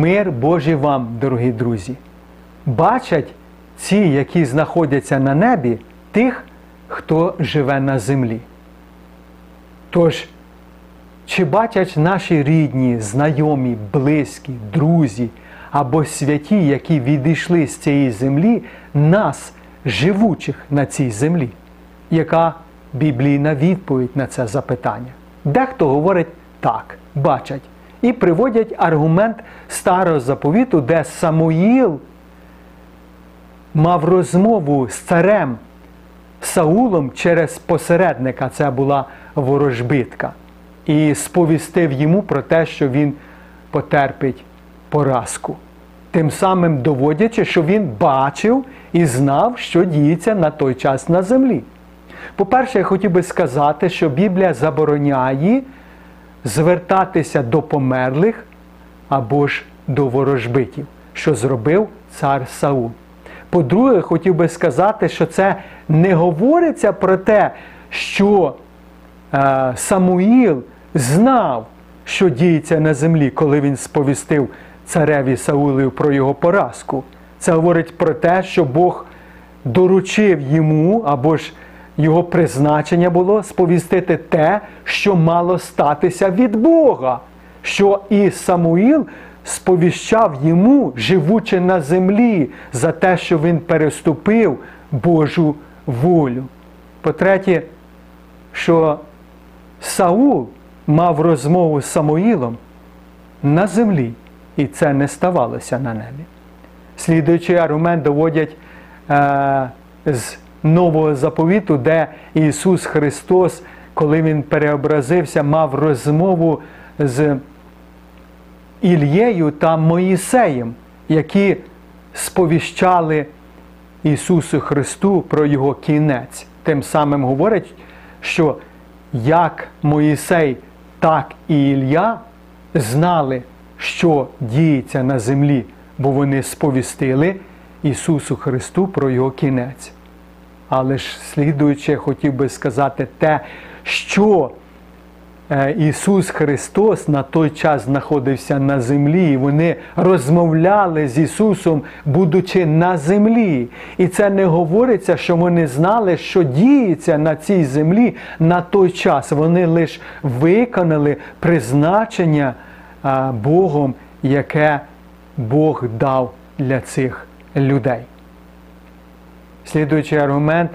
Мир Божий вам, дорогі друзі. Бачать ці, які знаходяться на небі, тих, хто живе на землі. Тож, чи бачать наші рідні, знайомі, близькі, друзі або святі, які відійшли з цієї землі, нас, живучих на цій землі? Яка біблійна відповідь на це запитання? Дехто говорить так, бачать, і приводять аргумент старого заповіту, де Самуїл мав розмову з царем Саулом через посередника, це була ворожбитка, і сповістив йому про те, що він потерпить поразку. Тим самим доводячи, що він бачив і знав, що діється на той час на землі. По-перше, я хотів би сказати, що Біблія забороняє звертатися до померлих або ж до ворожбитів, що зробив цар Саул. По-друге, хотів би сказати, що це не говориться про те, що е, Самуїл знав, що діється на землі, коли він сповістив цареві Саулію про його поразку. Це говорить про те, що Бог доручив йому або ж його призначення було сповістити те, що мало статися від Бога, що і Самуїл сповіщав йому, живучи на землі, за те, що він переступив Божу волю. По-третє, що Саул мав розмову з Самуїлом на землі, і це не ставалося на небі. Слідуючий аргумент доводять е, з нового заповіту, де Ісус Христос, коли Він переобразився, мав розмову з Ільєю та Моїсеєм, які сповіщали Ісусу Христу про Його кінець. Тим самим говорять, що як Моїсей, так і Ілля знали, що діється на землі, бо вони сповістили Ісусу Христу про Його кінець. Але ж слідуючи, хотів би сказати те, що е, Ісус Христос на той час знаходився на землі, і вони розмовляли з Ісусом, будучи на землі. І це не говориться, що вони знали, що діється на цій землі на той час. Вони лише виконали призначення Богом, яке Бог дав для цих людей. Слідуючий аргумент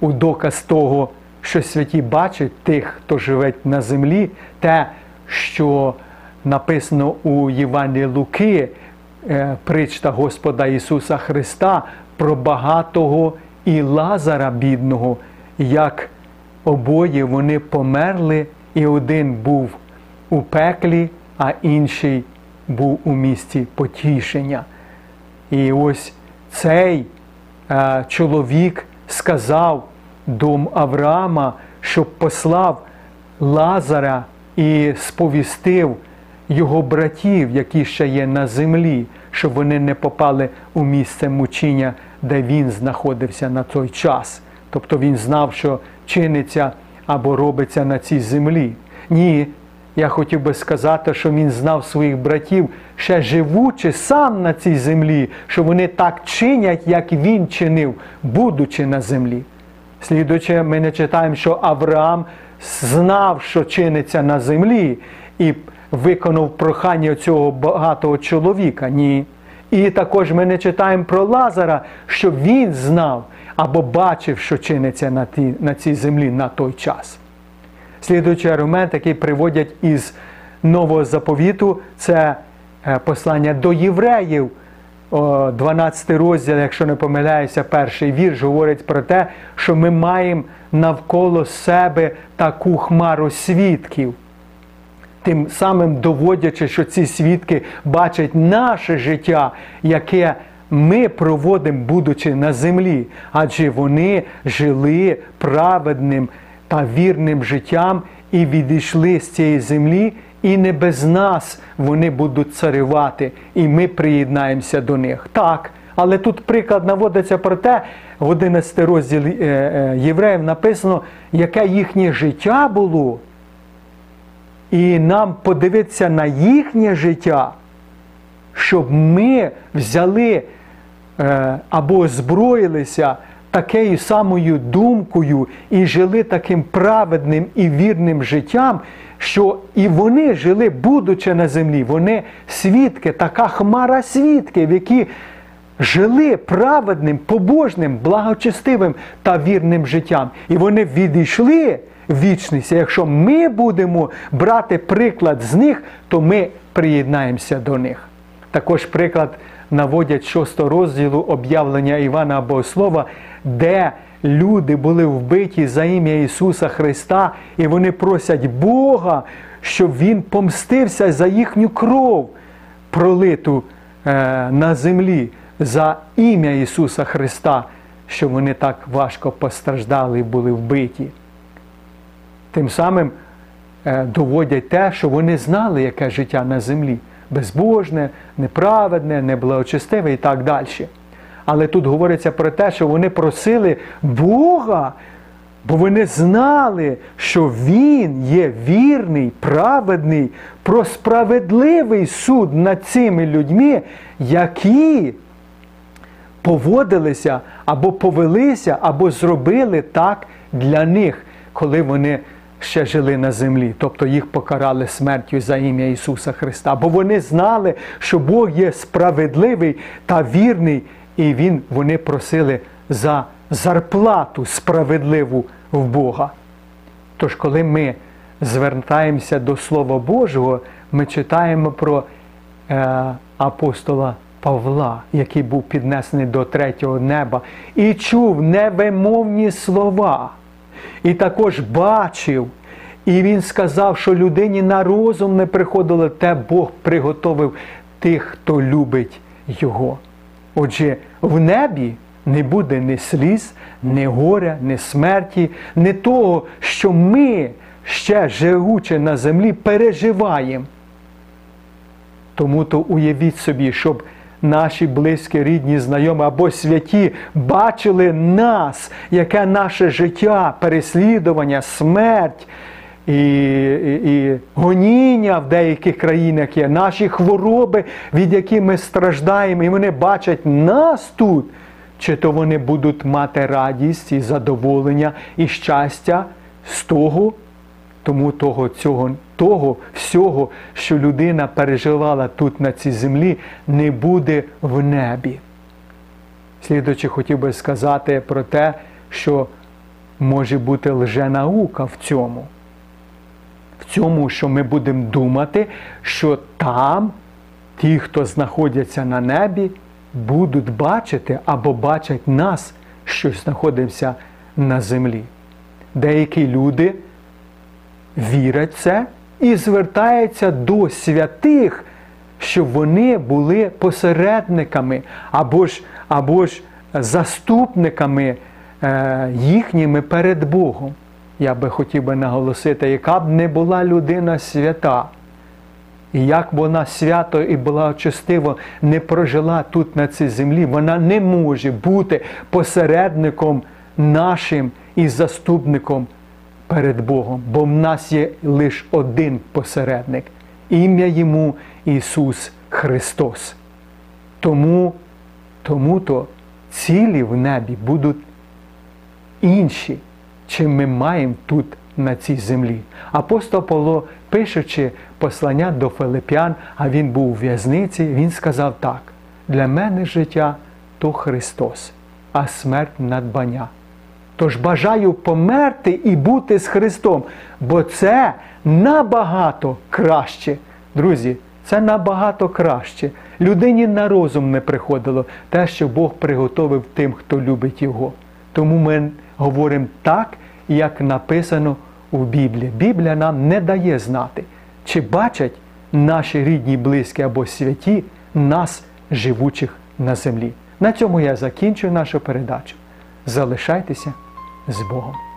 у доказ того, що святі бачать тих, хто живе на землі, те, що написано у Євангелії Луки, е, причта Господа Ісуса Христа про багатого і Лазара бідного, як обоє вони померли, і один був у пеклі, а інший був у місті потішення. І ось цей чоловік сказав до Авраама, щоб послав Лазара і сповістив його братів, які ще є на землі, щоб вони не попали у місце мучіння, де він знаходився на той час. Тобто він знав, що чиниться або робиться на цій землі. Ні, я хотів би сказати, що він знав своїх братів, ще живучи сам на цій землі, що вони так чинять, як він чинив, будучи на землі. Слідуючи, ми не читаємо, що Авраам знав, що чиниться на землі, і виконав прохання цього багатого чоловіка. Ні. І також ми не читаємо про Лазара, що він знав або бачив, що чиниться на, ті, на цій землі на той час. Слідуючий аргумент, який приводять із нового заповіту, це е, послання до євреїв. 12 розділ, якщо не помиляюся, перший вірш говорить про те, що ми маємо навколо себе таку хмару свідків. Тим самим доводячи, що ці свідки бачать наше життя, яке ми проводимо, будучи на землі, адже вони жили праведним та вірним життям і відійшли з цієї землі, і не без нас вони будуть царювати, і ми приєднаємося до них. Так, але тут приклад наводиться про те, в 11 розділі е, е, євреїв написано, яке їхнє життя було. І нам подивитися на їхнє життя, щоб ми взяли е, або озброїлися такою самою думкою і жили таким праведним і вірним життям, що і вони жили, будучи на землі, вони свідки, така хмара свідків, які жили праведним, побожним, благочестивим та вірним життям. І вони відійшли в вічність. Якщо ми будемо брати приклад з них, то ми приєднаємося до них. Також приклад наводять 6 розділу об'явлення Івана Богослова, де люди були вбиті за ім'я Ісуса Христа, і вони просять Бога, щоб Він помстився за їхню кров, пролиту е, на землі, за ім'я Ісуса Христа, що вони так важко постраждали і були вбиті. Тим самим е, доводять те, що вони знали, яке життя на землі безбожне, неправедне, неблагочестиве і так далі. Але тут говориться про те, що вони просили Бога, бо вони знали, що Він є вірний, праведний, про справедливий суд над цими людьми, які поводилися або повелися, або зробили так для них, коли вони ще жили на землі, тобто їх покарали смертю за ім'я Ісуса Христа. Бо вони знали, що Бог є справедливий та вірний, і Він, вони просили за зарплату справедливу в Бога. Тож, коли ми звертаємося до Слова Божого, ми читаємо про е, апостола Павла, який був піднесений до третього неба, і чув невимовні слова. І також бачив. І він сказав, що людині на розум не приходило, те Бог приготовив тих, хто любить Його. Отже, в небі не буде ні сліз, ні горя, ні смерті, ні того, що ми, ще живучи на землі, переживаємо. Тому то уявіть собі, щоб наші близькі, рідні, знайомі або святі бачили нас, яке наше життя, переслідування, смерть і, і, і гоніння в деяких країнах є, наші хвороби, від яких ми страждаємо, і вони бачать нас тут. Чи то вони будуть мати радість і задоволення і щастя з того, тому того, цього, того всього, що людина переживала тут на цій землі, не буде в небі. Слідуючи, хотів би сказати про те, що може бути лженаука в цьому. В цьому, що ми будемо думати, що там ті, хто знаходяться на небі, будуть бачити або бачать нас, що знаходимося на землі. Деякі люди вірять це і звертаються до святих, щоб вони були посередниками або ж, або ж заступниками е, їхніми перед Богом. Я би хотів би наголосити, яка б не була людина свята. І як вона свято і благочестиво не прожила тут на цій землі, вона не може бути посередником нашим і заступником перед Богом, бо в нас є лише один посередник, ім'я йому Ісус Христос. Тому тому то цілі в небі будуть інші, чим ми маємо тут на цій землі. Апостол Павло, пишучи послання до Филип'ян, а він був у в'язниці, він сказав так: для мене життя то Христос, а смерть надбання. Тож бажаю померти і бути з Христом, бо це набагато краще. Друзі, це набагато краще. Людині на розум не приходило те, що Бог приготовив тим, хто любить Його. Тому ми говоримо так, як написано у Біблії. Біблія нам не дає знати, чи бачать наші рідні, близькі або святі нас, живучих на землі. На цьому я закінчую нашу передачу. Залишайтеся з Богом.